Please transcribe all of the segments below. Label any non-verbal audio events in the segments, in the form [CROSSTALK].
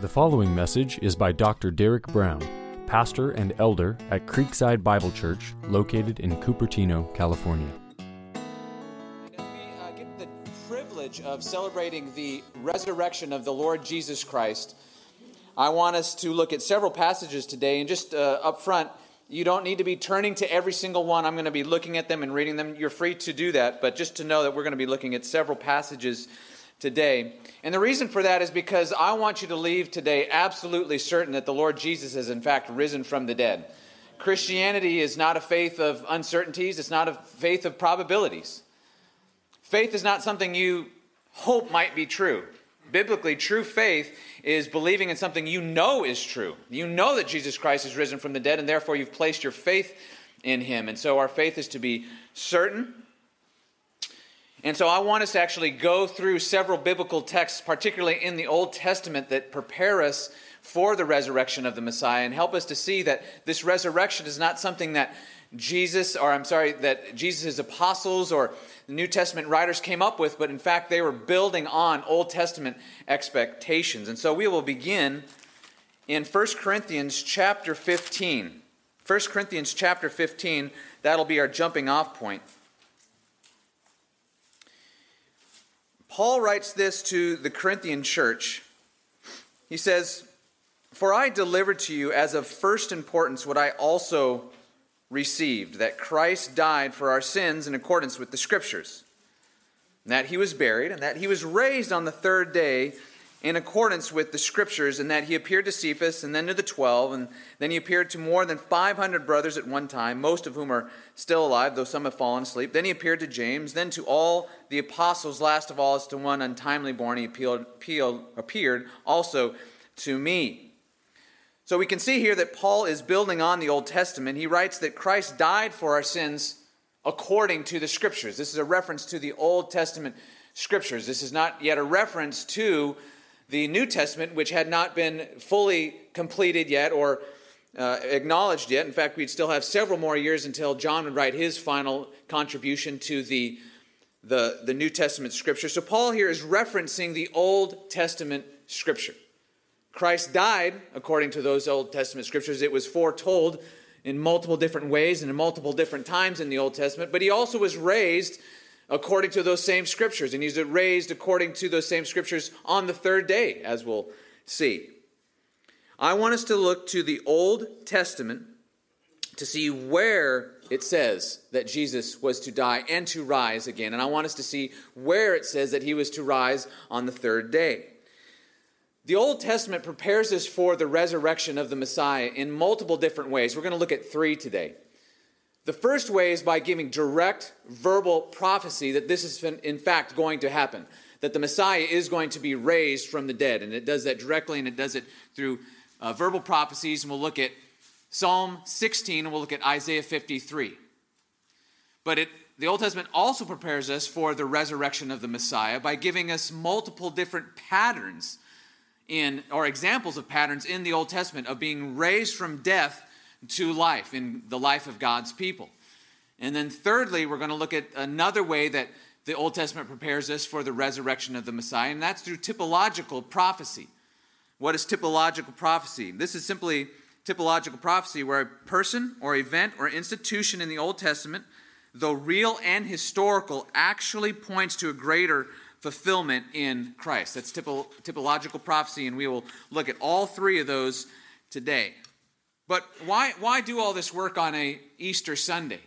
The following message is by Dr. Derek Brown, pastor and elder at Creekside Bible Church, located in Cupertino, California. As we uh, get the privilege of celebrating the resurrection of the Lord Jesus Christ, I want us to look at several passages today. And just uh, up front, you don't need to be turning to every single one. I'm going to be looking at them and reading them. You're free to do that, but just to know that we're going to be looking at several passages today. And the reason for that is because I want you to leave today absolutely certain that the Lord Jesus has, in fact, risen from the dead. Christianity is not a faith of uncertainties, it's not a faith of probabilities. Faith is not something you hope might be true. Biblically, true faith is believing in something you know is true. You know that Jesus Christ is risen from the dead, and therefore you've placed your faith in him. And so our faith is to be certain. And so I want us to actually go through several biblical texts, particularly in the Old Testament, that prepare us for the resurrection of the Messiah and help us to see that this resurrection is not something that Jesus, or I'm sorry, that Jesus' apostles or the New Testament writers came up with, but in fact they were building on Old Testament expectations. And so we will begin in 1 Corinthians chapter 15. 1 Corinthians chapter 15, that'll be our jumping off point. Paul writes this to the Corinthian church. He says, For I delivered to you as of first importance what I also received that Christ died for our sins in accordance with the Scriptures, that he was buried, and that he was raised on the third day in accordance with the Scriptures, and that he appeared to Cephas and then to the twelve, and then he appeared to more than 500 brothers at one time, most of whom are still alive, though some have fallen asleep. Then he appeared to James, then to all the apostles, last of all, as to one untimely born, he appealed, appealed, appeared also to me. So we can see here that Paul is building on the Old Testament. He writes that Christ died for our sins according to the Scriptures. This is a reference to the Old Testament Scriptures. This is not yet a reference to the New Testament, which had not been fully completed yet or uh, acknowledged yet. In fact, we'd still have several more years until John would write his final contribution to the, the, the New Testament Scripture. So Paul here is referencing the Old Testament Scripture. Christ died according to those Old Testament scriptures. It was foretold in multiple different ways and in multiple different times in the Old Testament, but he also was raised according to those same scriptures, and he's raised according to those same scriptures on the third day, as we'll see. I want us to look to the Old Testament to see where it says that Jesus was to die and to rise again. And I want us to see where it says that he was to rise on the third day. The Old Testament prepares us for the resurrection of the Messiah in multiple different ways. We're going to look at three today. The first way is by giving direct verbal prophecy that this is in fact going to happen, that the Messiah is going to be raised from the dead. And it does that directly and it does it through uh, verbal prophecies. And we'll look at Psalm 16 and we'll look at Isaiah 53. But it, the Old Testament also prepares us for the resurrection of the Messiah by giving us multiple different patterns in or examples of patterns in the Old Testament of being raised from death to life in the life of God's people. And then thirdly, we're going to look at another way that the Old Testament prepares us for the resurrection of the Messiah, and that's through typological prophecy. What is typological prophecy? This is simply typological prophecy where a person or event or institution in the Old Testament, though real and historical, actually points to a greater fulfillment in Christ. That's typo, typological prophecy, and we will look at all three of those today. But why, why do all this work on a Easter Sunday?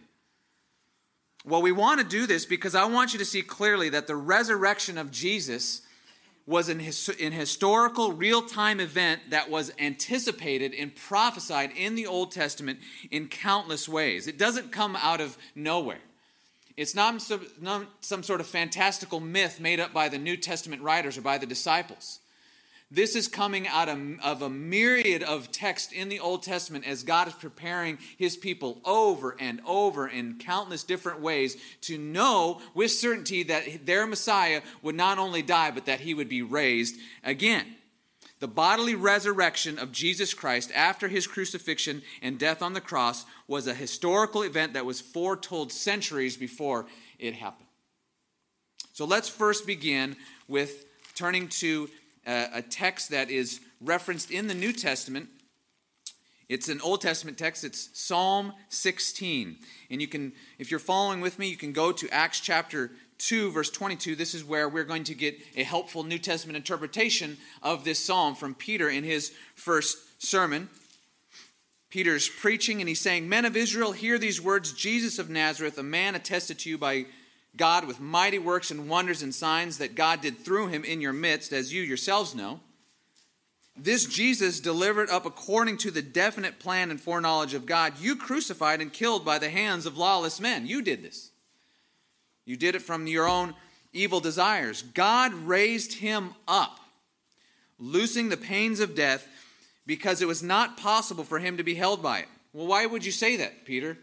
Well, we want to do this because I want you to see clearly that the resurrection of Jesus was an, his, an historical, real time event that was anticipated and prophesied in the Old Testament in countless ways. It doesn't come out of nowhere. It's not some, not some sort of fantastical myth made up by the New Testament writers or by the disciples. This is coming out of, a myriad of text in the Old Testament as God is preparing his people over and over in countless different ways to know with certainty that their Messiah would not only die, but that he would be raised again. The bodily resurrection of Jesus Christ after his crucifixion and death on the cross was a historical event that was foretold centuries before it happened. So let's first begin with turning to a, text that is referenced in the New Testament. It's an Old Testament text. It's Psalm 16. And you can, if you're following with me, you can go to Acts chapter 2, verse 22. This is where we're going to get a helpful New Testament interpretation of this psalm from Peter in his first sermon. Peter's preaching and he's saying, Men of Israel, hear these words Jesus of Nazareth, a man attested to you by God with mighty works and wonders and signs that God did through him in your midst, as you yourselves know. This Jesus, delivered up according to the definite plan and foreknowledge of God, you crucified and killed by the hands of lawless men. You did this. You did it from your own evil desires. God raised him up, loosing the pains of death, because it was not possible for him to be held by it. Well, why would you say that, Peter?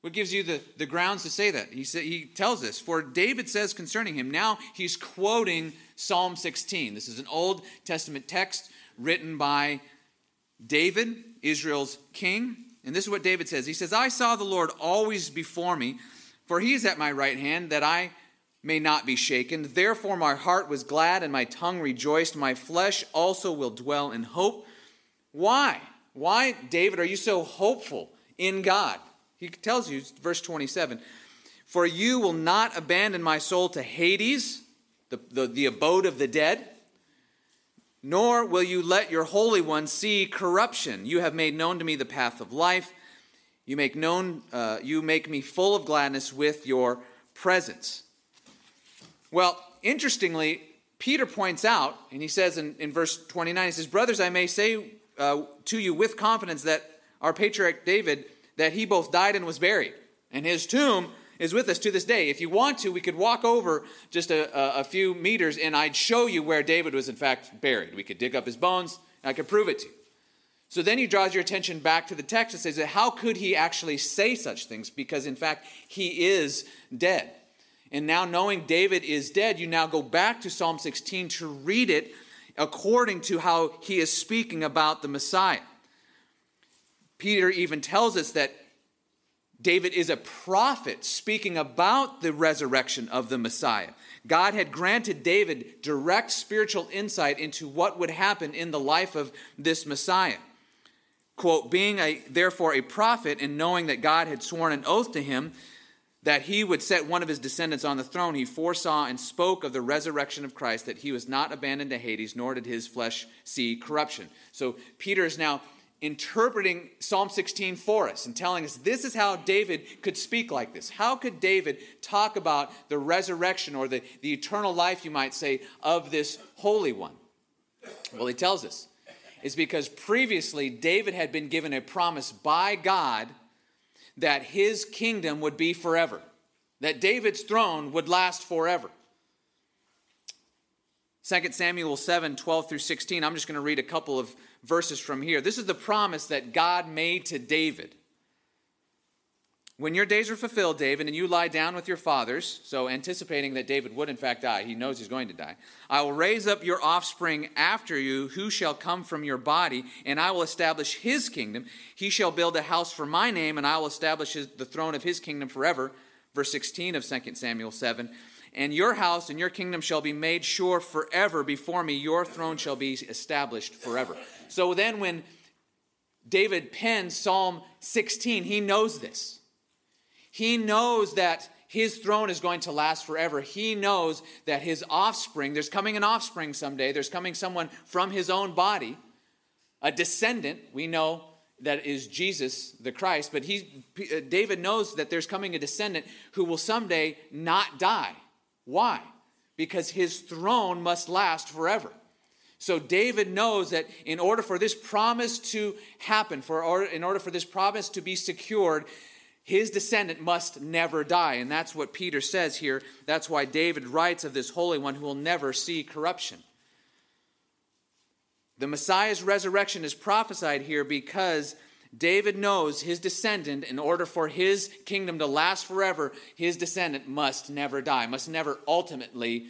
What gives you the, the grounds to say that? He, say, he tells us, for David says concerning him, now he's quoting Psalm 16. This is an Old Testament text written by David, Israel's king. And this is what David says He says, I saw the Lord always before me, for he is at my right hand, that I may not be shaken. Therefore my heart was glad and my tongue rejoiced. My flesh also will dwell in hope. Why? Why, David, are you so hopeful in God? He tells you, verse 27, For you will not abandon my soul to Hades, the, the, the abode of the dead, nor will you let your Holy One see corruption. You have made known to me the path of life. You make known, uh, you make me full of gladness with your presence. Well, interestingly, Peter points out, and he says in, in verse 29, he says, Brothers, I may say uh, to you with confidence that our patriarch David that he both died and was buried. And his tomb is with us to this day. If you want to, we could walk over just a, a, few meters and I'd show you where David was in fact buried. We could dig up his bones, and I could prove it to you. So then he draws your attention back to the text and says, that How could he actually say such things? Because in fact, he is dead. And now, knowing David is dead, you now go back to Psalm 16 to read it according to how he is speaking about the Messiah. Peter even tells us that David is a prophet speaking about the resurrection of the Messiah. God had granted David direct spiritual insight into what would happen in the life of this Messiah. Quote, being a, therefore a prophet and knowing that God had sworn an oath to him that he would set one of his descendants on the throne, he foresaw and spoke of the resurrection of Christ, that he was not abandoned to Hades, nor did his flesh see corruption. So Peter is now interpreting Psalm 16 for us and telling us this is how David could speak like this. How could David talk about the resurrection or the, the eternal life, you might say, of this Holy One? Well, he tells us it's because previously David had been given a promise by God that his kingdom would be forever, that David's throne would last forever. 2 Samuel 7 12 through 16. I'm just going to read a couple of verses from here. This is the promise that God made to David. When your days are fulfilled, David, and you lie down with your fathers, so anticipating that David would in fact die, he knows he's going to die, I will raise up your offspring after you, who shall come from your body, and I will establish his kingdom. He shall build a house for my name, and I will establish his, the throne of his kingdom forever. Verse 16 of 2 Samuel 7 and your house and your kingdom shall be made sure forever before me. Your throne shall be established forever. So then, when David penned Psalm 16, he knows this. He knows that his throne is going to last forever. He knows that his offspring, there's coming an offspring someday, there's coming someone from his own body, a descendant, we know that is Jesus the Christ, but he, uh, David knows that there's coming a descendant who will someday not die. Why? Because his throne must last forever. So David knows that in order for this promise to happen, for in order for this promise to be secured, his descendant must never die. And that's what Peter says here. That's why David writes of this Holy One who will never see corruption. The Messiah's resurrection is prophesied here because David knows his descendant, in order for his kingdom to last forever, his descendant must never die, must never ultimately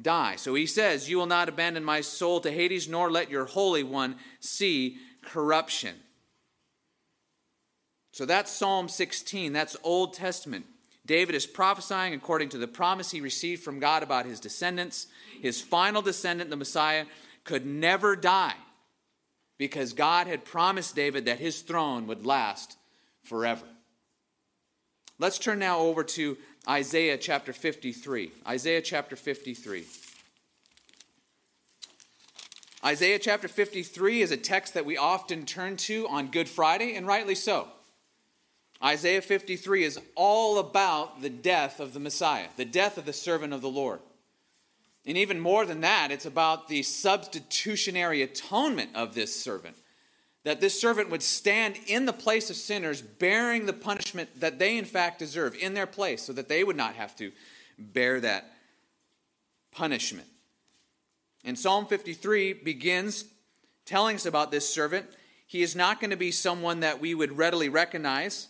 die. So he says, You will not abandon my soul to Hades, nor let your Holy One see corruption. So that's Psalm 16. That's Old Testament. David is prophesying according to the promise he received from God about his descendants. His final descendant, the Messiah, could never die because God had promised David that his throne would last forever. Let's turn now over to Isaiah chapter 53. Isaiah chapter 53. Isaiah chapter 53 is a text that we often turn to on Good Friday, and rightly so. Isaiah 53 is all about the death of the Messiah, the death of the servant of the Lord. And even more than that, it's about the substitutionary atonement of this servant. That this servant would stand in the place of sinners, bearing the punishment that they in fact deserve in their place, so that they would not have to bear that punishment. And Psalm 53 begins telling us about this servant. He is not going to be someone that we would readily recognize.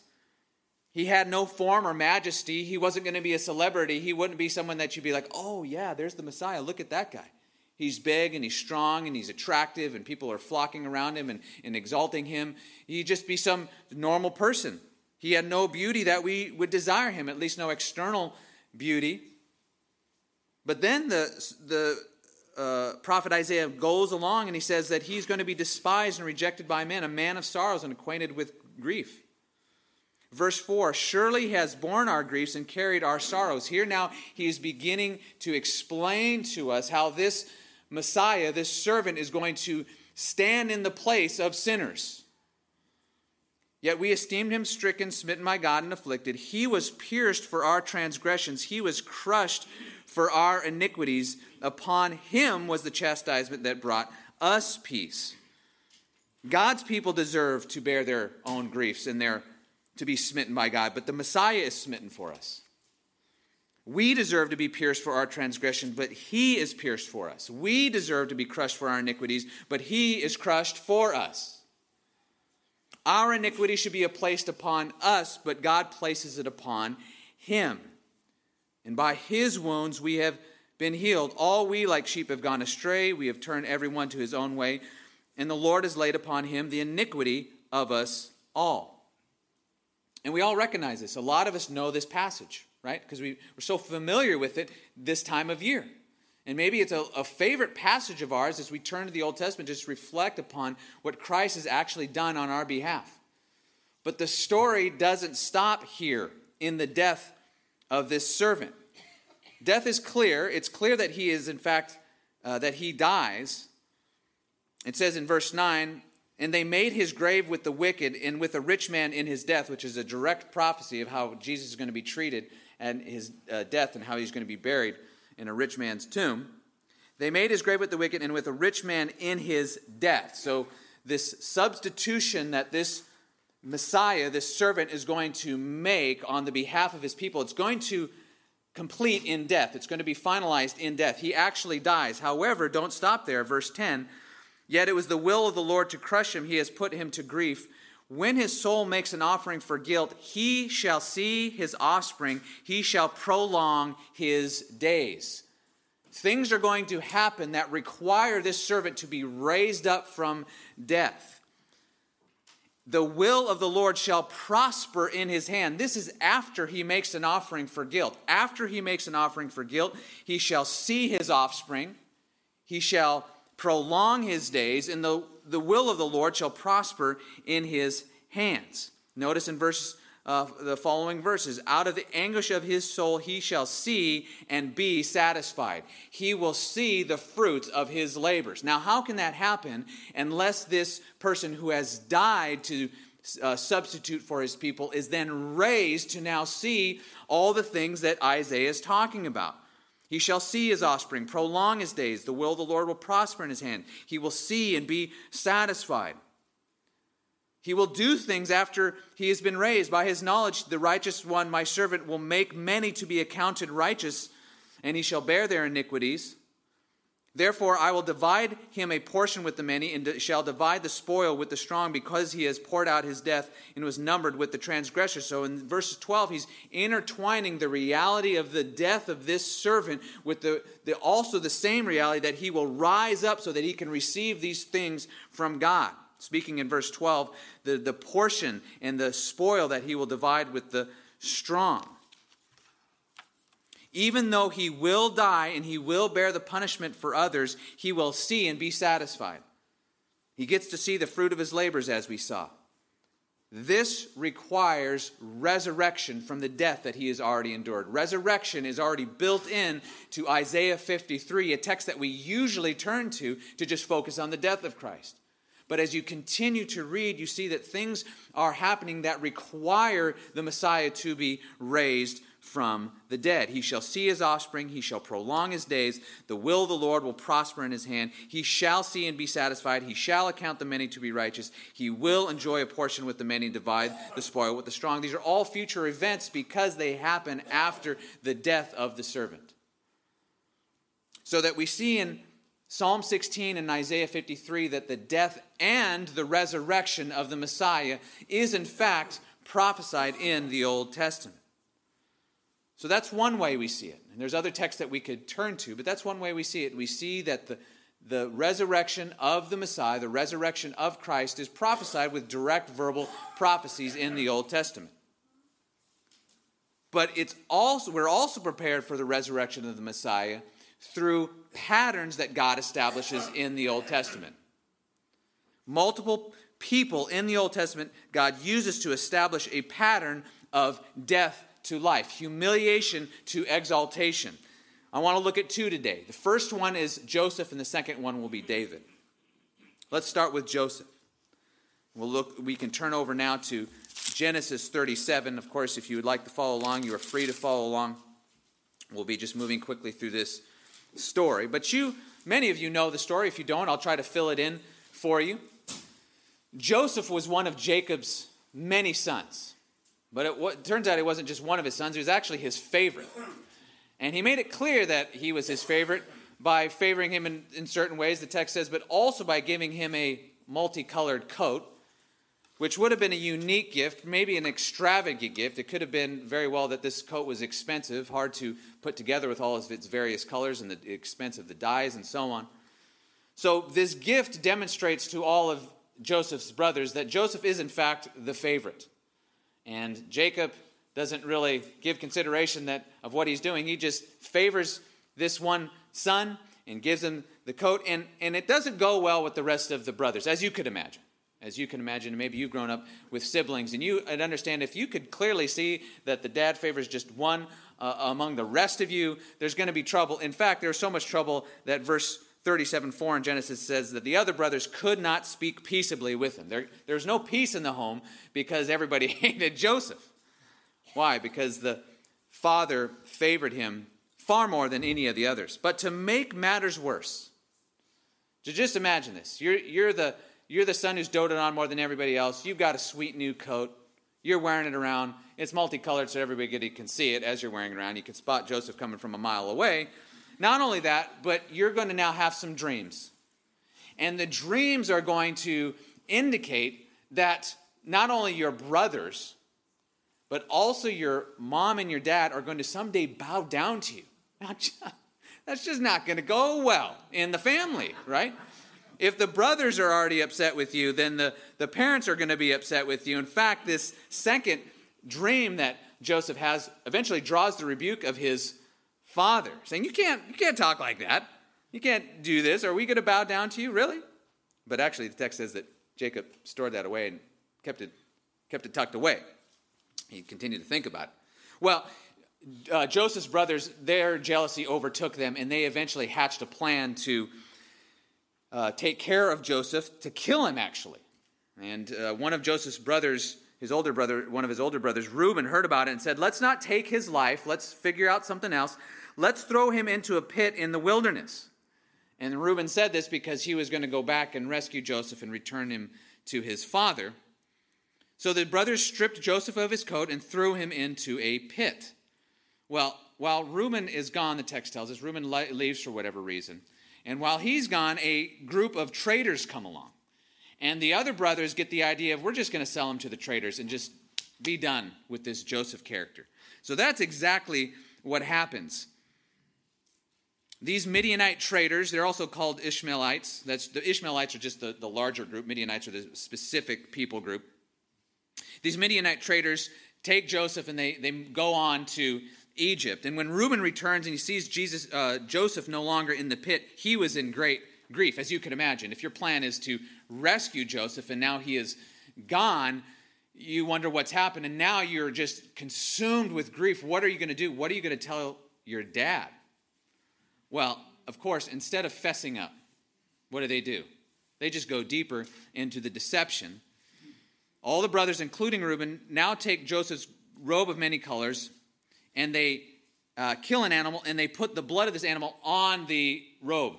He had no form or majesty. He wasn't going to be a celebrity. He wouldn't be someone that you'd be like, oh, yeah, there's the Messiah. Look at that guy. He's big and he's strong and he's attractive and people are flocking around him and, and exalting him. He'd just be some normal person. He had no beauty that we would desire him, at least no external beauty. But then the, the uh, prophet Isaiah goes along and he says that he's going to be despised and rejected by men, a man of sorrows and acquainted with grief. Verse 4 Surely he has borne our griefs and carried our sorrows. Here now he is beginning to explain to us how this Messiah, this servant, is going to stand in the place of sinners. Yet we esteemed him stricken, smitten by God, and afflicted. He was pierced for our transgressions, he was crushed for our iniquities. Upon him was the chastisement that brought us peace. God's people deserve to bear their own griefs and their to be smitten by God, but the Messiah is smitten for us. We deserve to be pierced for our transgression, but he is pierced for us. We deserve to be crushed for our iniquities, but he is crushed for us. Our iniquity should be placed upon us, but God places it upon him. And by his wounds we have been healed. All we, like sheep, have gone astray. We have turned everyone to his own way. And the Lord has laid upon him the iniquity of us all. And we all recognize this. A lot of us know this passage, right? Because we, we're so familiar with it this time of year. And maybe it's a, a, favorite passage of ours as we turn to the Old Testament, just reflect upon what Christ has actually done on our behalf. But the story doesn't stop here in the death of this servant. Death is clear. It's clear that he is, in fact, uh, that he dies. It says in verse 9, and they made his grave with the wicked and with a rich man in his death, which is a direct prophecy of how Jesus is going to be treated and his uh, death and how he's going to be buried in a rich man's tomb. They made his grave with the wicked and with a rich man in his death. So, this substitution that this Messiah, this servant, is going to make on the behalf of his people, it's going to complete in death. It's going to be finalized in death. He actually dies. However, don't stop there. Verse 10 Yet it was the will of the Lord to crush him. He has put him to grief. When his soul makes an offering for guilt, he shall see his offspring. He shall prolong his days. Things are going to happen that require this servant to be raised up from death. The will of the Lord shall prosper in his hand. This is after he makes an offering for guilt. After he makes an offering for guilt, he shall see his offspring. He shall prolong his days, and the, the will of the Lord shall prosper in his hands. Notice in verse uh, the following verses out of the anguish of his soul he shall see and be satisfied. He will see the fruits of his labors. Now how can that happen unless this person who has died to uh, substitute for his people is then raised to now see all the things that isaiah is talking about he shall see his offspring, prolong his days. The will of the Lord will prosper in his hand. He will see and be satisfied. He will do things after he has been raised. By his knowledge, the righteous one, my servant, will make many to be accounted righteous, and he shall bear their iniquities. Therefore, I will divide him a portion with the many, and shall divide the spoil with the strong, because he has poured out his death and was numbered with the transgressors. So in verses 12, he's intertwining the reality of the death of this servant with the, the, also the same reality that he will rise up so that he can receive these things from God. Speaking in verse 12, the, the portion and the spoil that he will divide with the strong. Even though he will die and he will bear the punishment for others, he will see and be satisfied. He gets to see the fruit of his labors, as we saw. This requires resurrection from the death that he has already endured. Resurrection is already built in to Isaiah 53, a text that we usually turn to to just focus on the death of Christ. But as you continue to read, you see that things are happening that require the Messiah to be raised from the dead. He shall see his offspring, he shall prolong his days. The will of the Lord will prosper in his hand. He shall see and be satisfied. He shall account the many to be righteous. He will enjoy a portion with the many, divide the spoil with the strong. These are all future events because they happen after the death of the servant. So that we see in Psalm 16 and Isaiah 53 that the death and the resurrection of the Messiah is in fact prophesied in the Old Testament. So that's one way we see it. And there's other texts that we could turn to, but that's one way we see it. We see that the, the resurrection of the Messiah, the resurrection of Christ, is prophesied with direct verbal prophecies in the Old Testament. But it's also, we're also prepared for the resurrection of the Messiah through patterns that God establishes in the Old Testament. Multiple people in the Old Testament, God uses to establish a pattern of death to life, humiliation to exaltation. I want to look at two today. The first one is Joseph, and the second one will be David. Let's start with Joseph. We'll look, we can turn over now to Genesis 37. Of course, if you would like to follow along, you are free to follow along. We'll be just moving quickly through this story. But you, many of you know the story. If you don't, I'll try to fill it in for you. Joseph was one of Jacob's many sons. But it, it turns out he wasn't just one of his sons, he was actually his favorite. And he made it clear that he was his favorite by favoring him in, in certain ways, the text says, but also by giving him a multicolored coat, which would have been a unique gift, maybe an extravagant gift. It could have been very well that this coat was expensive, hard to put together with all of its various colors and the expense of the dyes and so on. So, this gift demonstrates to all of Joseph's brothers that Joseph is, in fact, the favorite. And Jacob doesn't really give consideration that of what he's doing. He just favors this one son and gives him the coat. And, and it doesn't go well with the rest of the brothers, as you could imagine. As you can imagine, maybe you've grown up with siblings, and you understand if you could clearly see that the dad favors just one uh, among the rest of you, there's going to be trouble. In fact, there's so much trouble that verse 37 4 in Genesis says that the other brothers could not speak peaceably with him. There, there was no peace in the home because everybody [LAUGHS] hated Joseph. Why? Because the father favored him far more than any of the others. But to make matters worse, just imagine this you're, you're, the, you're the son who's doted on more than everybody else. You've got a sweet new coat. You're wearing it around. It's multicolored so everybody can see it as you're wearing it around. You can spot Joseph coming from a mile away. Not only that, but you're going to now have some dreams. And the dreams are going to indicate that not only your brothers, but also your mom and your dad are going to someday bow down to you. Now, [LAUGHS] that's just not going to go well in the family, right? If the brothers are already upset with you, then the, the parents are going to be upset with you. In fact, this second dream that Joseph has eventually draws the rebuke of his father, saying, You can't, you can't talk like that. You can't do this. Are we going to bow down to you, really? But actually, the text says that Jacob stored that away and kept it, kept it tucked away. He continued to think about it. Well, uh, Joseph's brothers, their jealousy overtook them, and they eventually hatched a plan to uh, take care of Joseph, to kill him, actually. And uh, one of Joseph's brothers, his older brother, one of his older brothers, Reuben, heard about it and said, Let's not take his life. Let's figure out something else. Let's throw him into a pit in the wilderness. And Reuben said this because he was going to go back and rescue Joseph and return him to his father. So the brothers stripped Joseph of his coat and threw him into a pit. Well, while Reuben is gone, the text tells us, Reuben leaves for whatever reason. And while he's gone, a group of traders come along. And the other brothers get the idea of we're just going to sell him to the traders and just be done with this Joseph character. So that's exactly what happens. These Midianite traders, they're also called Ishmaelites. That's the Ishmaelites are just the, the larger group. Midianites are the specific people group. These Midianite traders take Joseph and they, they go on to Egypt. And when Reuben returns and he sees Jesus, uh, Joseph no longer in the pit, he was in great grief, as you can imagine. If your plan is to rescue Joseph and now he is gone, you wonder what's happened. And now you're just consumed with grief. What are you going to do? What are you going to tell your dad? Well, of course, instead of fessing up, what do they do? They just go deeper into the deception. All the brothers, including Reuben, now take Joseph's robe of many colors and they uh, kill an animal and they put the blood of this animal on the robe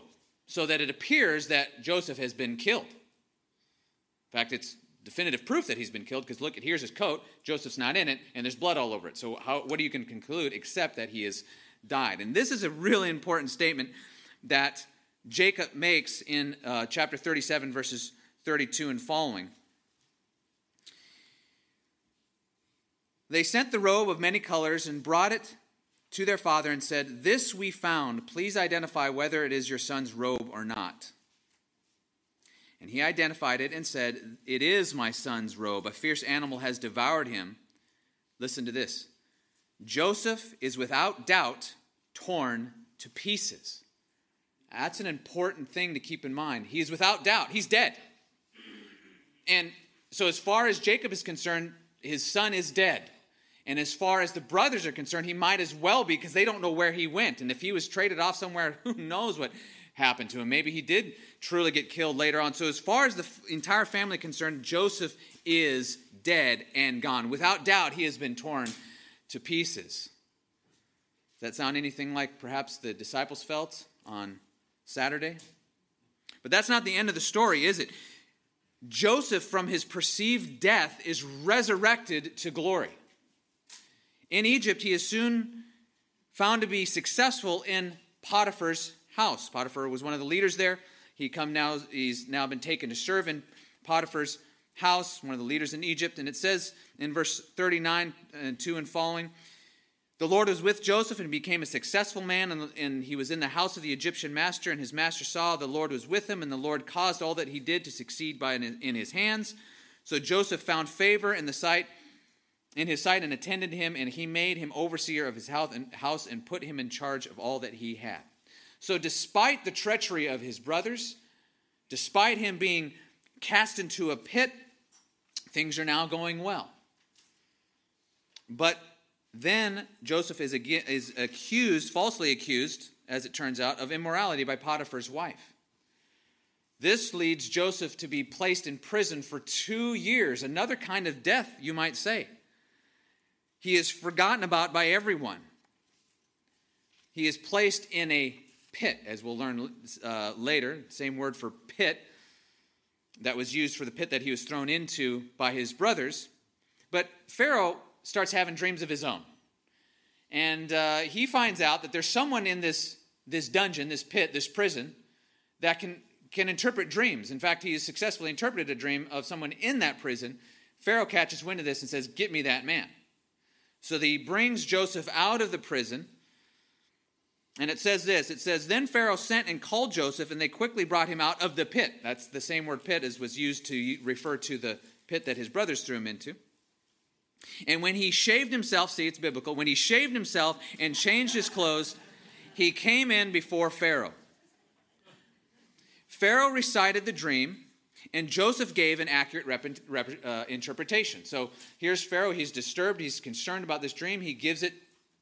so that it appears that Joseph has been killed. In fact, it's definitive proof that he's been killed because look, here's his coat. Joseph's not in it, and there's blood all over it. So, how, what do you can conclude except that he has died? And this is a really important statement that Jacob makes in uh, chapter 37, verses 32 and following. They sent the robe of many colors and brought it to their father and said, This we found. Please identify whether it is your son's robe or not. And he identified it and said, It is my son's robe. A fierce animal has devoured him. Listen to this Joseph is without doubt torn to pieces. That's an important thing to keep in mind. He is without doubt, he's dead. And so, as far as Jacob is concerned, his son is dead. And as far as the brothers are concerned, he might as well be because they don't know where he went. And if he was traded off somewhere, [LAUGHS] who knows what happened to him? Maybe he did truly get killed later on. So, as far as the entire family concerned, Joseph is dead and gone. Without doubt, he has been torn to pieces. Does that sound anything like perhaps the disciples felt on Saturday? But that's not the end of the story, is it? Joseph, from his perceived death, is resurrected to glory. In Egypt, he is soon found to be successful in Potiphar's house. Potiphar was one of the leaders there. He come now, he's now been taken to serve in Potiphar's house, one of the leaders in Egypt. And it says in verse 39 and 2 and following, the Lord was with Joseph and became a successful man, and, and, he was in the house of the Egyptian master. And his master saw the Lord was with him, and the Lord caused all that he did to succeed by in, in his hands. So Joseph found favor in the sight in his sight and attended him, and he made him overseer of his house and put him in charge of all that he had. So, despite the treachery of his brothers, despite him being cast into a pit, things are now going well. But then Joseph is, again, is accused, falsely accused, as it turns out, of immorality by Potiphar's wife. This leads Joseph to be placed in prison for two years, another kind of death, you might say. He is forgotten about by everyone. He is placed in a pit, as we'll learn uh, later. Same word for pit that was used for the pit that he was thrown into by his brothers. But Pharaoh starts having dreams of his own. And uh, he finds out that there's someone in this, this dungeon, this pit, this prison, that can, can interpret dreams. In fact, he has successfully interpreted a dream of someone in that prison. Pharaoh catches wind of this and says, Get me that man. So he brings Joseph out of the prison. And it says this it says, Then Pharaoh sent and called Joseph, and they quickly brought him out of the pit. That's the same word pit as was used to refer to the pit that his brothers threw him into. And when he shaved himself, see, it's biblical, when he shaved himself and changed his clothes, he came in before Pharaoh. Pharaoh recited the dream, and Joseph gave an accurate rep, rep, uh, interpretation. So here's Pharaoh. He's disturbed. He's concerned about this dream. He gives it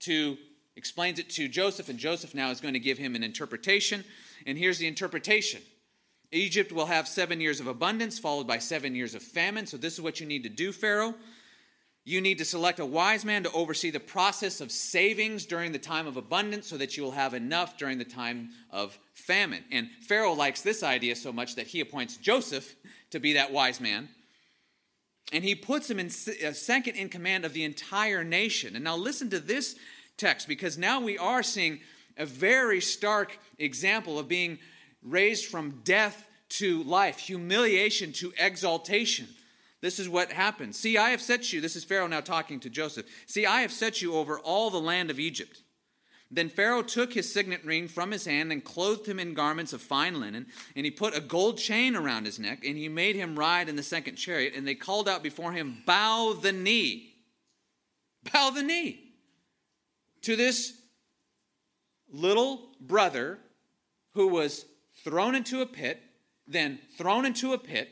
to, explains it to Joseph, and Joseph now is going to give him an interpretation. And here's the interpretation Egypt will have seven years of abundance, followed by seven years of famine. So this is what you need to do, Pharaoh. You need to select a wise man to oversee the process of savings during the time of abundance so that you will have enough during the time of famine. And Pharaoh likes this idea so much that he appoints Joseph to be that wise man. And he puts him in uh, second in command of the entire nation. And now listen to this text because now we are seeing a very stark example of being raised from death to life, humiliation to exaltation. This is what happened. See, I have set you, this is Pharaoh now talking to Joseph. See, I have set you over all the land of Egypt. Then Pharaoh took his signet ring from his hand and clothed him in garments of fine linen, and he put a gold chain around his neck, and he made him ride in the second chariot, and they called out before him, Bow the knee. Bow the knee. to this little brother who was thrown into a pit, then thrown into a pit,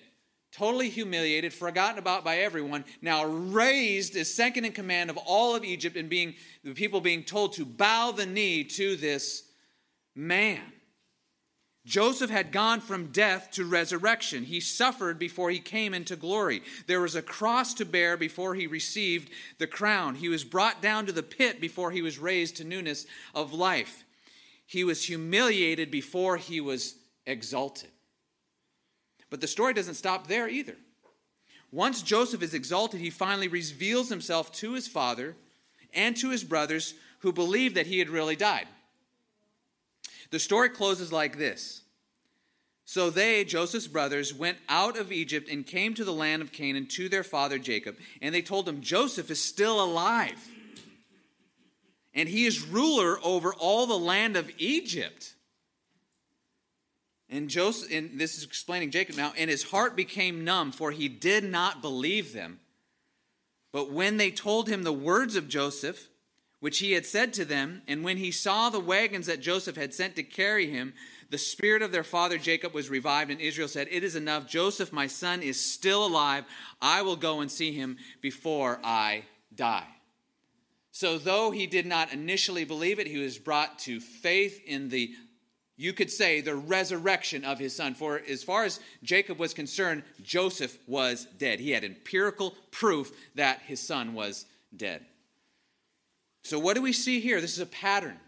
totally humiliated, forgotten about by everyone, now raised as second in command of all of Egypt and being the people being told to bow the knee to this man. Joseph had gone from death to resurrection. He suffered before he came into glory. There was a cross to bear before he received the crown. He was brought down to the pit before he was raised to newness of life. He was humiliated before he was exalted. But the story doesn't stop there either. Once Joseph is exalted, he finally reveals himself to his father and to his brothers who believe that he had really died. The story closes like this So they, Joseph's brothers, went out of Egypt and came to the land of Canaan to their father Jacob, and they told him, Joseph is still alive, and he is ruler over all the land of Egypt. And Joseph, and this is explaining Jacob now, and his heart became numb, for he did not believe them. But when they told him the words of Joseph, which he had said to them, and when he saw the wagons that Joseph had sent to carry him, the spirit of their father Jacob was revived, and Israel said, It is enough. Joseph, my son, is still alive. I will go and see him before I die. So, though he did not initially believe it, he was brought to faith in the you could say, the resurrection of his son. For as far as Jacob was concerned, Joseph was dead. He had empirical proof that his son was dead. So, what do we see here? This is a pattern.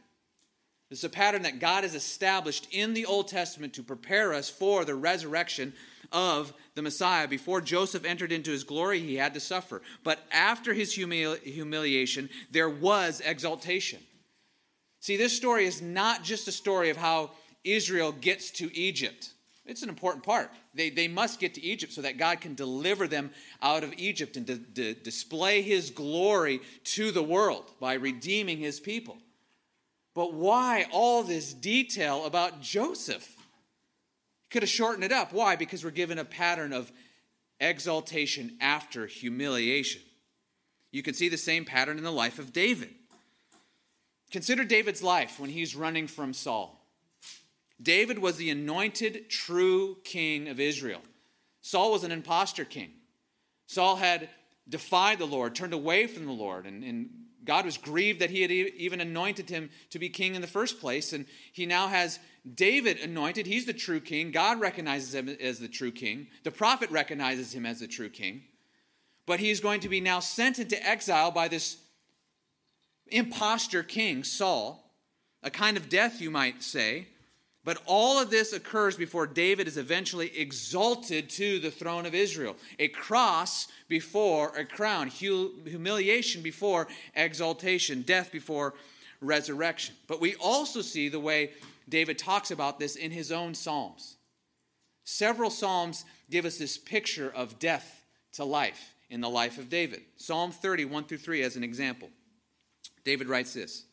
This is a pattern that God has established in the Old Testament to prepare us for the resurrection of the Messiah. Before Joseph entered into his glory, he had to suffer. But after his humili- humiliation, there was exaltation. See, this story is not just a story of how Israel gets to Egypt. It's an important part. They, they must get to Egypt so that God can deliver them out of Egypt and to, to display his glory to the world by redeeming his people. But why all this detail about Joseph? Could have shortened it up. Why? Because we're given a pattern of exaltation after humiliation. You can see the same pattern in the life of David. Consider David's life when he's running from Saul. David was the anointed true king of Israel. Saul was an impostor king. Saul had defied the Lord, turned away from the Lord, and, and God was grieved that he had even anointed him to be king in the first place. And he now has David anointed. He's the true king. God recognizes him as the true king. The prophet recognizes him as the true king. But he's going to be now sent into exile by this impostor king, Saul, a kind of death, you might say. But all of this occurs before David is eventually exalted to the throne of Israel. A cross before a crown, humiliation before exaltation, death before resurrection. But we also see the way David talks about this in his own Psalms. Several Psalms give us this picture of death to life in the life of David. Psalm 30, 1 through 3, as an example. David writes this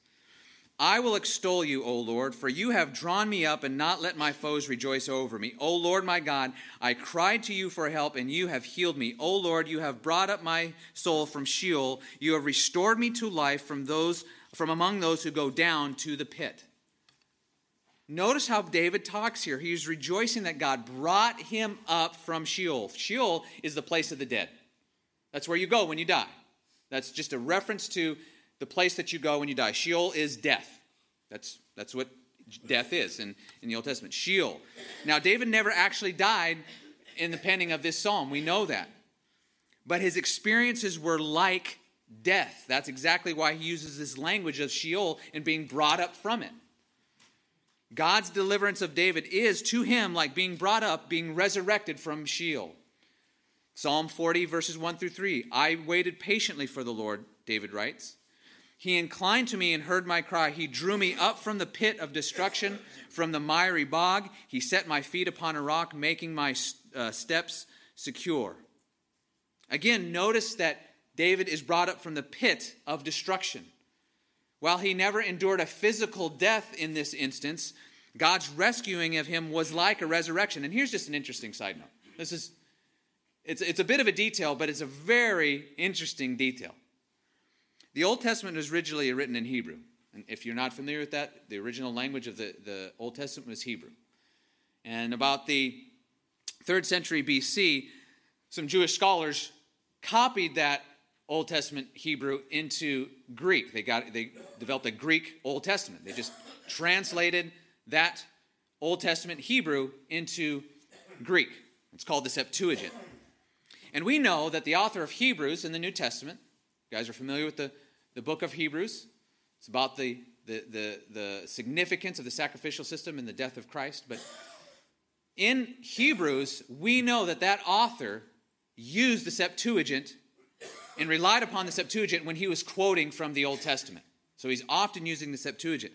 I will extol you, O Lord, for you have drawn me up and not let my foes rejoice over me. O Lord my God, I cried to you for help, and you have healed me. O Lord, you have brought up my soul from Sheol. You have restored me to life from those from among those who go down to the pit. Notice how David talks here. He's rejoicing that God brought him up from Sheol. Sheol is the place of the dead. That's where you go when you die. That's just a reference to the place that you go when you die. Sheol is death. That's, that's what death is in, in the Old Testament. Sheol. Now, David never actually died in the penning of this psalm. We know that. But his experiences were like death. That's exactly why he uses this language of Sheol and being brought up from it. God's deliverance of David is to him like being brought up, being resurrected from Sheol. Psalm 40, verses 1 through 3. I waited patiently for the Lord, David writes. He inclined to me and heard my cry. He drew me up from the pit of destruction, from the miry bog. He set my feet upon a rock, making my uh, steps secure. Again, notice that David is brought up from the pit of destruction. While he never endured a physical death in this instance, God's rescuing of him was like a resurrection. And here's just an interesting side note. This is it's, it's a bit of a detail, but it's a very interesting detail. The Old Testament was originally written in Hebrew. And if you're not familiar with that, the original language of the, the Old Testament was Hebrew. And about the third century BC, some Jewish scholars copied that Old Testament Hebrew into Greek. They got they developed a Greek Old Testament. They just translated that Old Testament Hebrew into Greek. It's called the Septuagint. And we know that the author of Hebrews in the New Testament, you guys are familiar with the, the book of Hebrews. It's about the, the, the, the significance of the sacrificial system and the death of Christ. But in Hebrews, we know that that author used the Septuagint and relied upon the Septuagint when he was quoting from the Old Testament. So he's often using the Septuagint.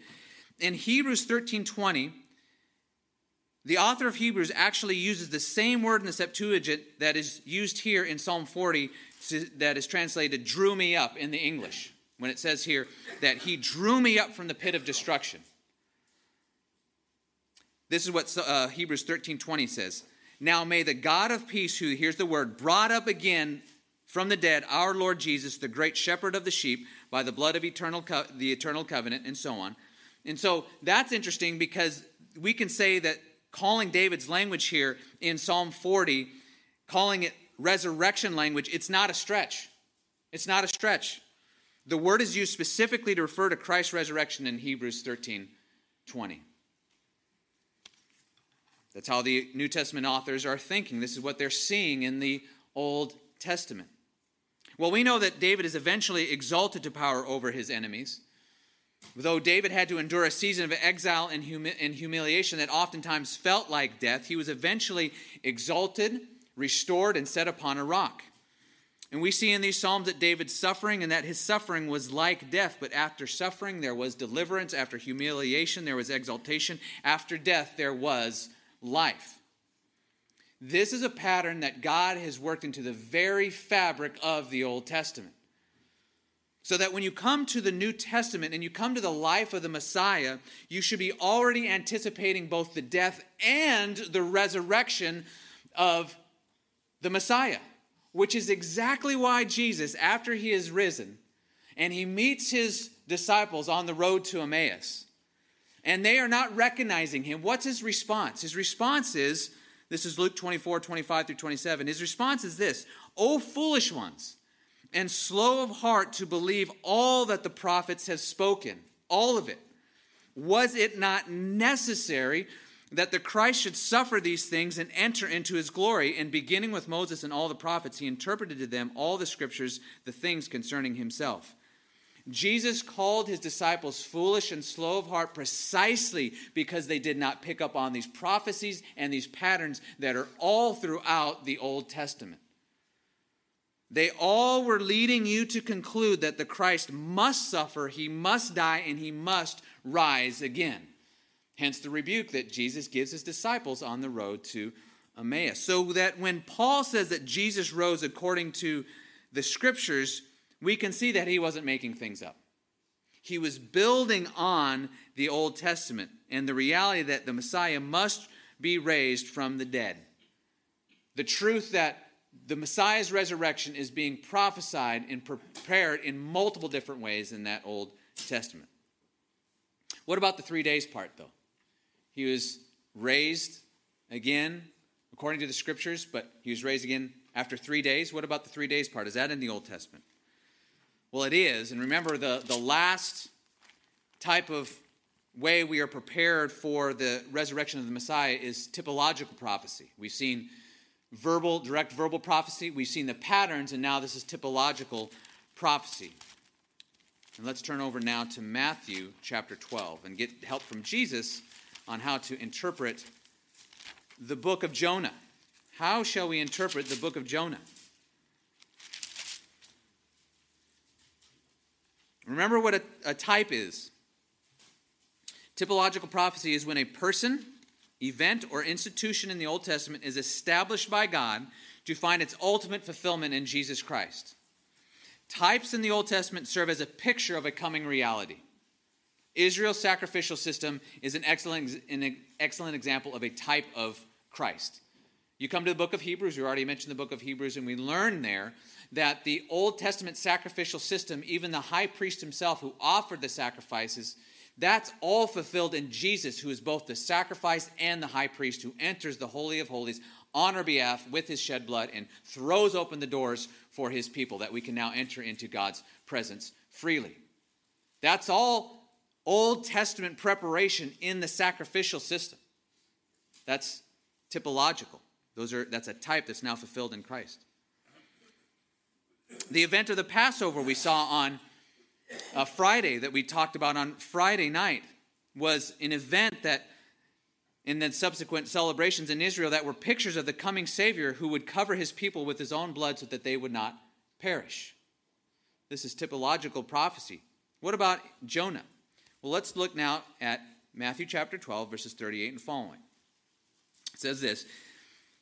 In Hebrews 13:20, the author of Hebrews actually uses the same word in the Septuagint that is used here in Psalm 40 that is translated drew me up in the English when it says here that he drew me up from the pit of destruction. This is what uh, Hebrews 13:20 says. Now may the God of peace who here's the word brought up again from the dead our Lord Jesus the great shepherd of the sheep by the blood of eternal co- the eternal covenant and so on. And so that's interesting because we can say that calling David's language here in Psalm 40, calling it resurrection language, it's not a stretch. It's not a stretch. The word is used specifically to refer to Christ's resurrection in Hebrews 13 20. That's how the New Testament authors are thinking. This is what they're seeing in the Old Testament. Well, we know that David is eventually exalted to power over his enemies. Though David had to endure a season of exile and, humi- and humiliation that oftentimes felt like death, he was eventually exalted, restored, and set upon a rock. And we see in these Psalms that David's suffering and that his suffering was like death. But after suffering, there was deliverance. After humiliation, there was exaltation. After death, there was life. This is a pattern that God has worked into the very fabric of the Old Testament. So that when you come to the New Testament and you come to the life of the Messiah, you should be already anticipating both the death and the resurrection of the Messiah, which is exactly why Jesus, after he is risen and he meets his disciples on the road to Emmaus, and they are not recognizing him, what's his response? His response is this is Luke 24, 25 through 27. His response is this O foolish ones! and slow of heart to believe all that the prophets have spoken, all of it. Was it not necessary that the Christ should suffer these things and enter into his glory? And beginning with Moses and all the prophets, he interpreted to them all the scriptures, the things concerning himself. Jesus called his disciples foolish and slow of heart precisely because they did not pick up on these prophecies and these patterns that are all throughout the Old Testament. They all were leading you to conclude that the Christ must suffer, he must die, and he must rise again. Hence the rebuke that Jesus gives his disciples on the road to Emmaus. So that when Paul says that Jesus rose according to the scriptures, we can see that he wasn't making things up. He was building on the Old Testament and the reality that the Messiah must be raised from the dead. The truth that the Messiah's resurrection is being prophesied and prepared in multiple different ways in that Old Testament. What about the three days part, though? He was raised again according to the scriptures, but he was raised again after three days. What about the three days part? Is that in the Old Testament? Well, it is. And remember, the, the last type of way we are prepared for the resurrection of the Messiah is typological prophecy. We've seen verbal, direct verbal prophecy. We've seen the patterns, and now this is typological prophecy. And let's turn over now to Matthew chapter 12 and get help from Jesus on how to interpret the book of Jonah. How shall we interpret the book of Jonah? Remember what a, a type is. Typological prophecy is when a person event, or institution in the Old Testament is established by God to find its ultimate fulfillment in Jesus Christ. Types in the Old Testament serve as a picture of a coming reality. Israel's sacrificial system is an excellent, an excellent example of a type of Christ. You come to the book of Hebrews, we already mentioned the book of Hebrews, and we learn there that the Old Testament sacrificial system, even the high priest himself who offered the sacrifices, that's all fulfilled in Jesus, who is both the sacrifice and the high priest, who enters the Holy of Holies on our behalf with his shed blood and throws open the doors for his people that we can now enter into God's presence freely. That's all Old Testament preparation in the sacrificial system. That's typological. Those are, that's a type that's now fulfilled in Christ. The event of the Passover we saw on uh, Friday, that we talked about on Friday night, was an event that, in the subsequent celebrations in Israel, that were pictures of the coming Savior who would cover his people with his own blood so that they would not perish. This is typological prophecy. What about Jonah? Well, let's look now at Matthew chapter 12, verses 38 and following. It says this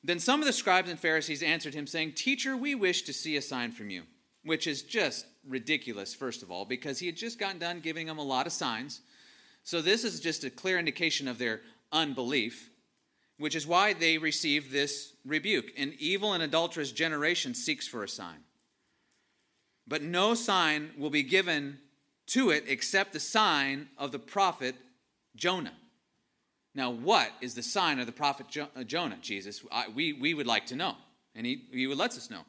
then some of the scribes and Pharisees answered him, saying, Teacher, we wish to see a sign from you. Which is just ridiculous, first of all, because he had just gotten done giving them a lot of signs. So this is just a clear indication of their unbelief, which is why they receive this rebuke. An evil and adulterous generation seeks for a sign. But no sign will be given to it except the sign of the prophet Jonah. Now, what is the sign of the prophet uh, Jonah, Jesus? I, we, we would like to know. And he, he would let us know.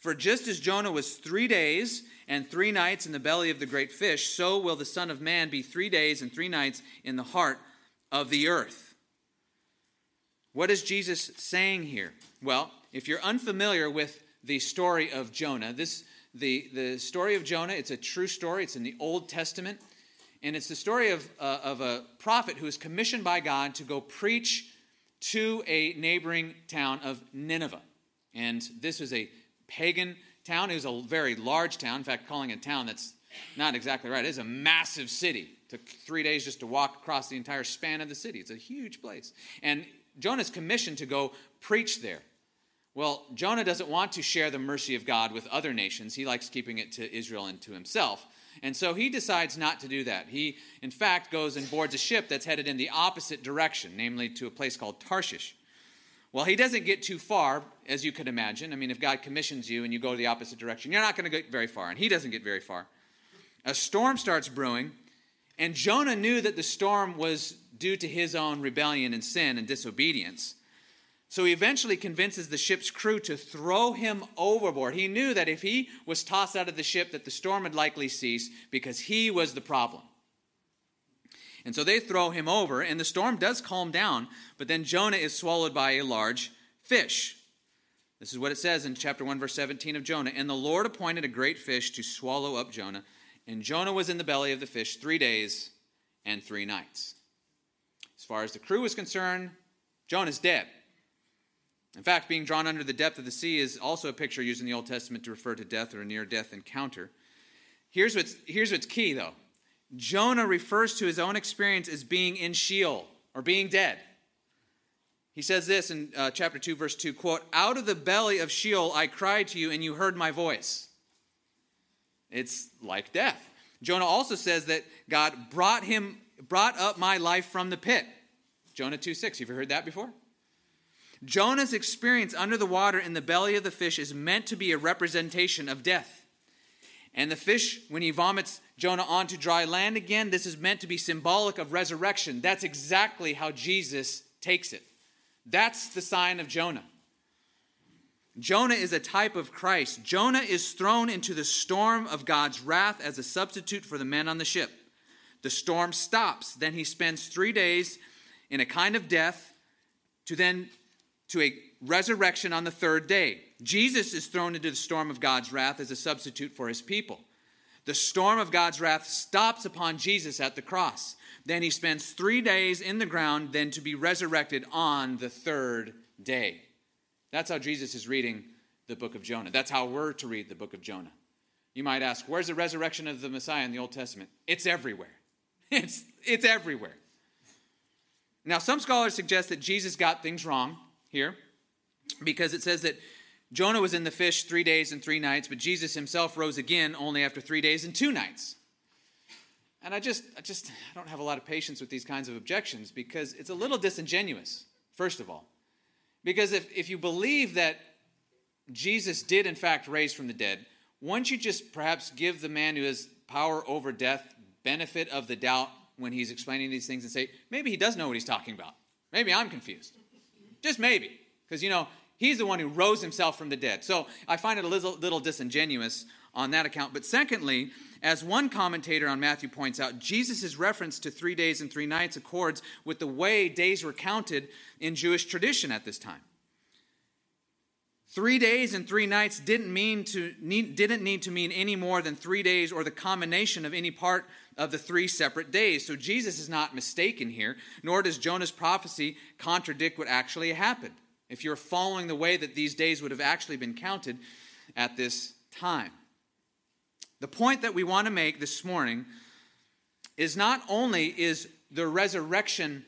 For just as Jonah was three days and three nights in the belly of the great fish, so will the Son of Man be three days and three nights in the heart of the earth. What is Jesus saying here? Well, if you're unfamiliar with the story of Jonah, this the, the story of Jonah, it's a true story. It's in the Old Testament. And it's the story of, uh, of a prophet who is commissioned by God to go preach to a neighboring town of Nineveh. And this was a pagan town. It was a very large town. In fact, calling it a town, that's not exactly right. It is a massive city. It took three days just to walk across the entire span of the city. It's a huge place. And Jonah's commissioned to go preach there. Well, Jonah doesn't want to share the mercy of God with other nations. He likes keeping it to Israel and to himself. And so he decides not to do that. He, in fact, goes and boards a ship that's headed in the opposite direction, namely to a place called Tarshish. Well, he doesn't get too far, as you could imagine. I mean, if God commissions you and you go the opposite direction, you're not going to get very far, and he doesn't get very far. A storm starts brewing, and Jonah knew that the storm was due to his own rebellion and sin and disobedience. So he eventually convinces the ship's crew to throw him overboard. He knew that if he was tossed out of the ship that the storm would likely cease because he was the problem. And so they throw him over and the storm does calm down, but then Jonah is swallowed by a large fish. This is what it says in chapter 1 verse 17 of Jonah, and the Lord appointed a great fish to swallow up Jonah, and Jonah was in the belly of the fish 3 days and 3 nights. As far as the crew is concerned, Jonah's dead. In fact, being drawn under the depth of the sea is also a picture used in the Old Testament to refer to death or a near death encounter. Here's what's, here's what's key, though Jonah refers to his own experience as being in Sheol or being dead. He says this in uh, chapter 2, verse 2 quote, Out of the belly of Sheol I cried to you, and you heard my voice. It's like death. Jonah also says that God brought him, brought up my life from the pit. Jonah 2 6. Have you heard that before? Jonah's experience under the water in the belly of the fish is meant to be a representation of death. And the fish, when he vomits Jonah onto dry land again, this is meant to be symbolic of resurrection. That's exactly how Jesus takes it. That's the sign of Jonah. Jonah is a type of Christ. Jonah is thrown into the storm of God's wrath as a substitute for the men on the ship. The storm stops. Then he spends three days in a kind of death to then to a resurrection on the third day. Jesus is thrown into the storm of God's wrath as a substitute for his people. The storm of God's wrath stops upon Jesus at the cross. Then he spends three days in the ground, then to be resurrected on the third day. That's how Jesus is reading the book of Jonah. That's how we're to read the book of Jonah. You might ask, where's the resurrection of the Messiah in the Old Testament? It's everywhere. [LAUGHS] It's, it's everywhere. Now, some scholars suggest that Jesus got things wrong here because it says that Jonah was in the fish three days and three nights, but Jesus himself rose again only after three days and two nights. And I just, I just, I don't have a lot of patience with these kinds of objections because it's a little disingenuous, first of all. Because if, if you believe that Jesus did, in fact, raise from the dead, wouldn't you just perhaps give the man who has power over death benefit of the doubt when he's explaining these things and say, maybe he does know what he's talking about? Maybe I'm confused. Just maybe. Because, you know, he's the one who rose himself from the dead. So I find it a little, little disingenuous on that account. But secondly, as one commentator on Matthew points out, Jesus' reference to three days and three nights accords with the way days were counted in Jewish tradition at this time. Three days and three nights didn't, mean to, didn't need to mean any more than three days or the combination of any part of the three separate days. So Jesus is not mistaken here, nor does Jonah's prophecy contradict what actually happened. If you're following the way that these days would have actually been counted at this time. The point that we want to make this morning is not only is the resurrection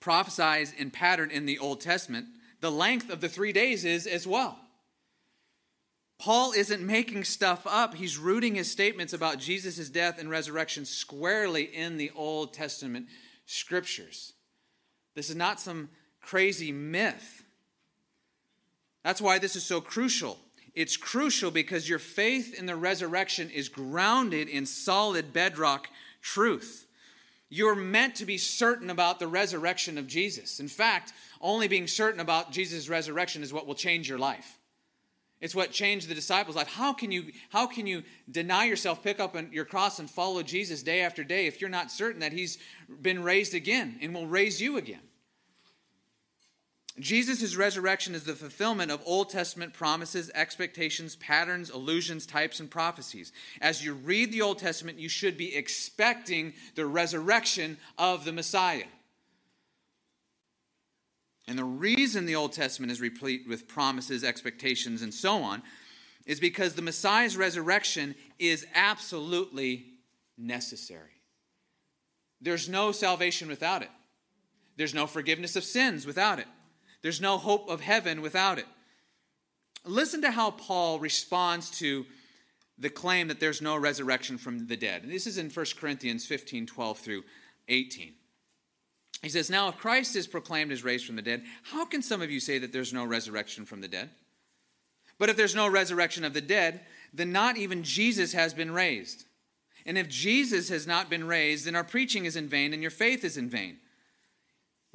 prophesied in pattern in the Old Testament, the length of the three days is as well. Paul isn't making stuff up. He's rooting his statements about Jesus' death and resurrection squarely in the Old Testament scriptures. This is not some crazy myth. That's why this is so crucial. It's crucial because your faith in the resurrection is grounded in solid bedrock truth. You're meant to be certain about the resurrection of Jesus. In fact, only being certain about Jesus' resurrection is what will change your life. It's what changed the disciples' life. How can you, how can you deny yourself, pick up your cross, and follow Jesus day after day if you're not certain that he's been raised again and will raise you again? Jesus' resurrection is the fulfillment of Old Testament promises, expectations, patterns, illusions, types, and prophecies. As you read the Old Testament, you should be expecting the resurrection of the Messiah. And the reason the Old Testament is replete with promises, expectations, and so on is because the Messiah's resurrection is absolutely necessary. There's no salvation without it, there's no forgiveness of sins without it. There's no hope of heaven without it. Listen to how Paul responds to the claim that there's no resurrection from the dead. This is in 1 Corinthians 15 12 through 18. He says, Now, if Christ is proclaimed as raised from the dead, how can some of you say that there's no resurrection from the dead? But if there's no resurrection of the dead, then not even Jesus has been raised. And if Jesus has not been raised, then our preaching is in vain and your faith is in vain.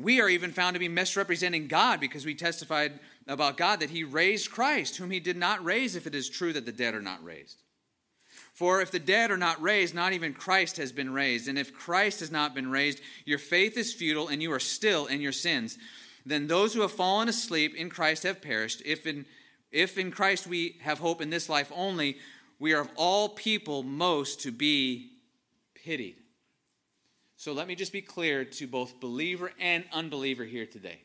We are even found to be misrepresenting God because we testified about God that he raised Christ, whom he did not raise if it is true that the dead are not raised. For if the dead are not raised, not even Christ has been raised. And if Christ has not been raised, your faith is futile and you are still in your sins. Then those who have fallen asleep in Christ have perished. If in, if in Christ we have hope in this life only, we are of all people most to be pitied. So let me just be clear to both believer and unbeliever here today.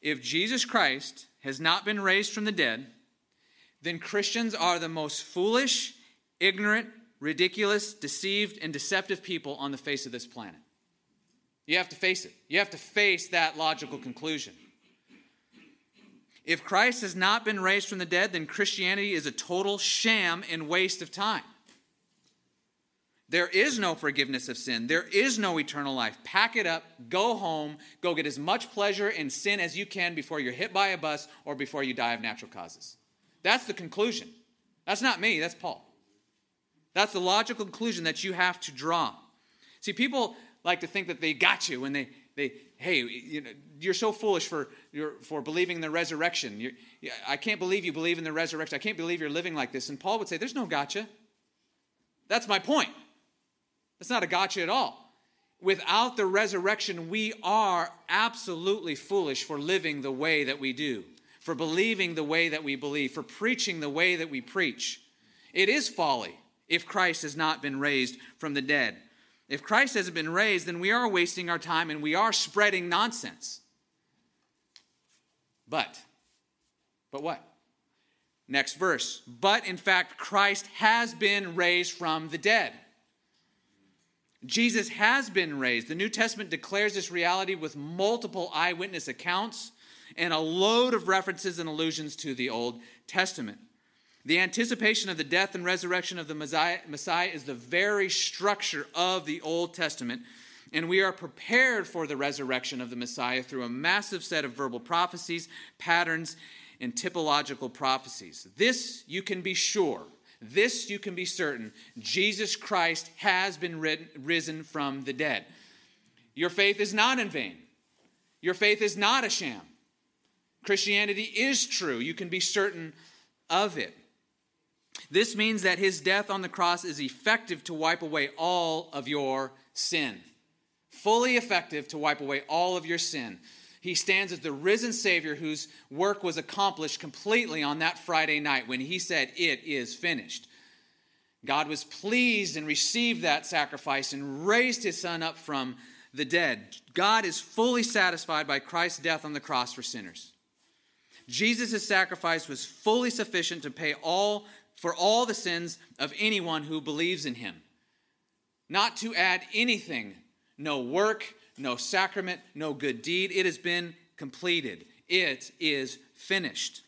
If Jesus Christ has not been raised from the dead, then Christians are the most foolish, ignorant, ridiculous, deceived, and deceptive people on the face of this planet. You have to face it. You have to face that logical conclusion. If Christ has not been raised from the dead, then Christianity is a total sham and waste of time. There is no forgiveness of sin. There is no eternal life. Pack it up, go home, go get as much pleasure in sin as you can before you're hit by a bus or before you die of natural causes. That's the conclusion. That's not me, that's Paul. That's the logical conclusion that you have to draw. See, people like to think that they got you when they, they hey, you know, you're so foolish for, for believing in the resurrection. You're, I can't believe you believe in the resurrection. I can't believe you're living like this. And Paul would say, there's no gotcha. That's my point. That's not a gotcha at all. Without the resurrection, we are absolutely foolish for living the way that we do, for believing the way that we believe, for preaching the way that we preach. It is folly if Christ has not been raised from the dead. If Christ hasn't been raised, then we are wasting our time and we are spreading nonsense. But, but what? Next verse. But in fact, Christ has been raised from the dead. Jesus has been raised. The New Testament declares this reality with multiple eyewitness accounts and a load of references and allusions to the Old Testament. The anticipation of the death and resurrection of the Messiah, is the very structure of the Old Testament, and we are prepared for the resurrection of the Messiah through a massive set of verbal prophecies, patterns, and typological prophecies. This you can be sure. This you can be certain. Jesus Christ has been risen from the dead. Your faith is not in vain. Your faith is not a sham. Christianity is true. You can be certain of it. This means that his death on the cross is effective to wipe away all of your sin. Fully effective to wipe away all of your sin. He stands as the risen Savior whose work was accomplished completely on that Friday night when he said, It is finished. God was pleased and received that sacrifice and raised his son up from the dead. God is fully satisfied by Christ's death on the cross for sinners. Jesus' sacrifice was fully sufficient to pay all for all the sins of anyone who believes in him. Not to add anything, no work, no sacrament, no good deed. It has been completed. It is finished.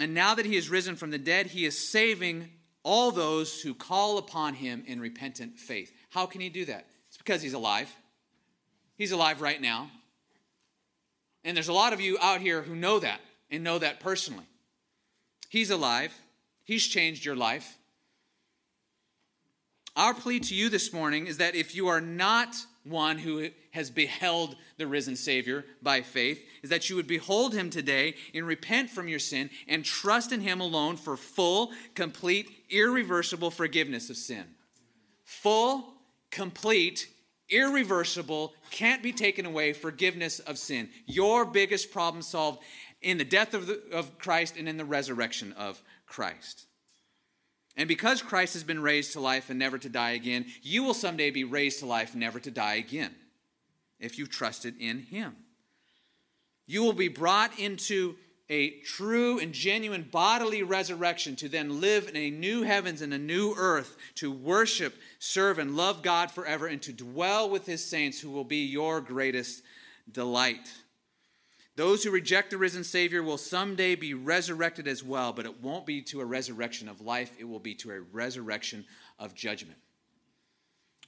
And now that he is risen from the dead, he is saving all those who call upon him in repentant faith. How can he do that? It's because he's alive. He's alive right now. And there's a lot of you out here who know that and know that personally. He's alive, He's changed your life. Our plea to you this morning is that if you are not one who has beheld the risen Savior by faith, is that you would behold him today and repent from your sin and trust in him alone for full, complete, irreversible forgiveness of sin. Full, complete, irreversible, can't be taken away forgiveness of sin. Your biggest problem solved in the death of, the, of Christ and in the resurrection of Christ. And because Christ has been raised to life and never to die again, you will someday be raised to life, never to die again, if you trusted in Him. You will be brought into a true and genuine bodily resurrection to then live in a new heavens and a new earth to worship, serve, and love God forever and to dwell with His saints who will be your greatest delight. Those who reject the risen Savior will someday be resurrected as well, but it won't be to a resurrection of life, it will be to a resurrection of judgment.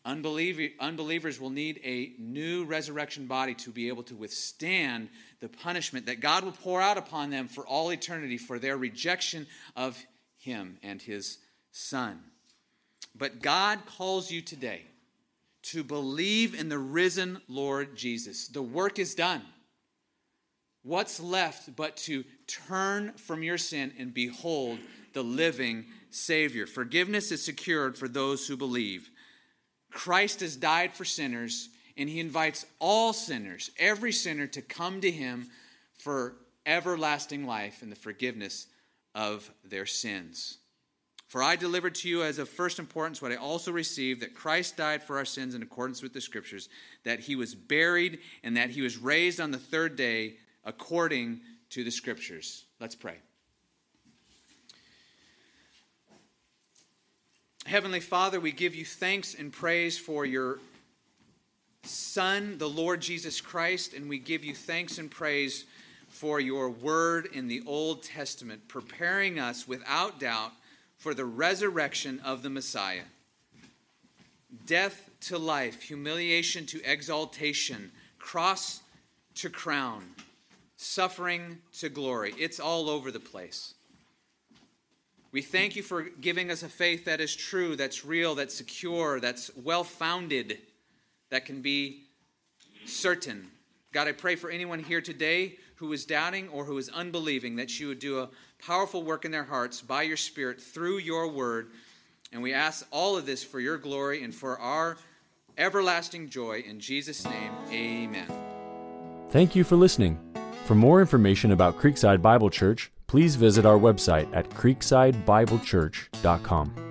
unbelievers will need a new resurrection body to be able to withstand the punishment that God will pour out upon them for all eternity for their rejection of Him and His Son. But God calls you today to believe in the risen Lord Jesus. The work is done. What's left but to turn from your sin and behold the living Savior? Forgiveness is secured for those who believe. Christ has died for sinners, and he invites all sinners, every sinner, to come to him for everlasting life and the forgiveness of their sins. For I delivered to you as of first importance what I also received that Christ died for our sins in accordance with the Scriptures, that he was buried, and that he was raised on the third day according to the scriptures. Let's pray. Heavenly Father, we give you thanks and praise for your Son, the Lord Jesus Christ, and we give you thanks and praise for your word in the Old Testament, preparing us without doubt for the resurrection of the Messiah. Death to life, humiliation to exaltation, cross to crown suffering to glory. It's all over the place. We thank you for giving us a faith that is true, that's real, that's secure, that's well founded, that can be certain. God, I pray for anyone here today who is doubting or who is unbelieving that you would do a powerful work in their hearts by your Spirit through your word. And we ask all of this for your glory and for our everlasting joy. In Jesus' name, amen. Thank you for listening. For more information about Creekside Bible Church, please visit our website at creeksidebiblechurch.com.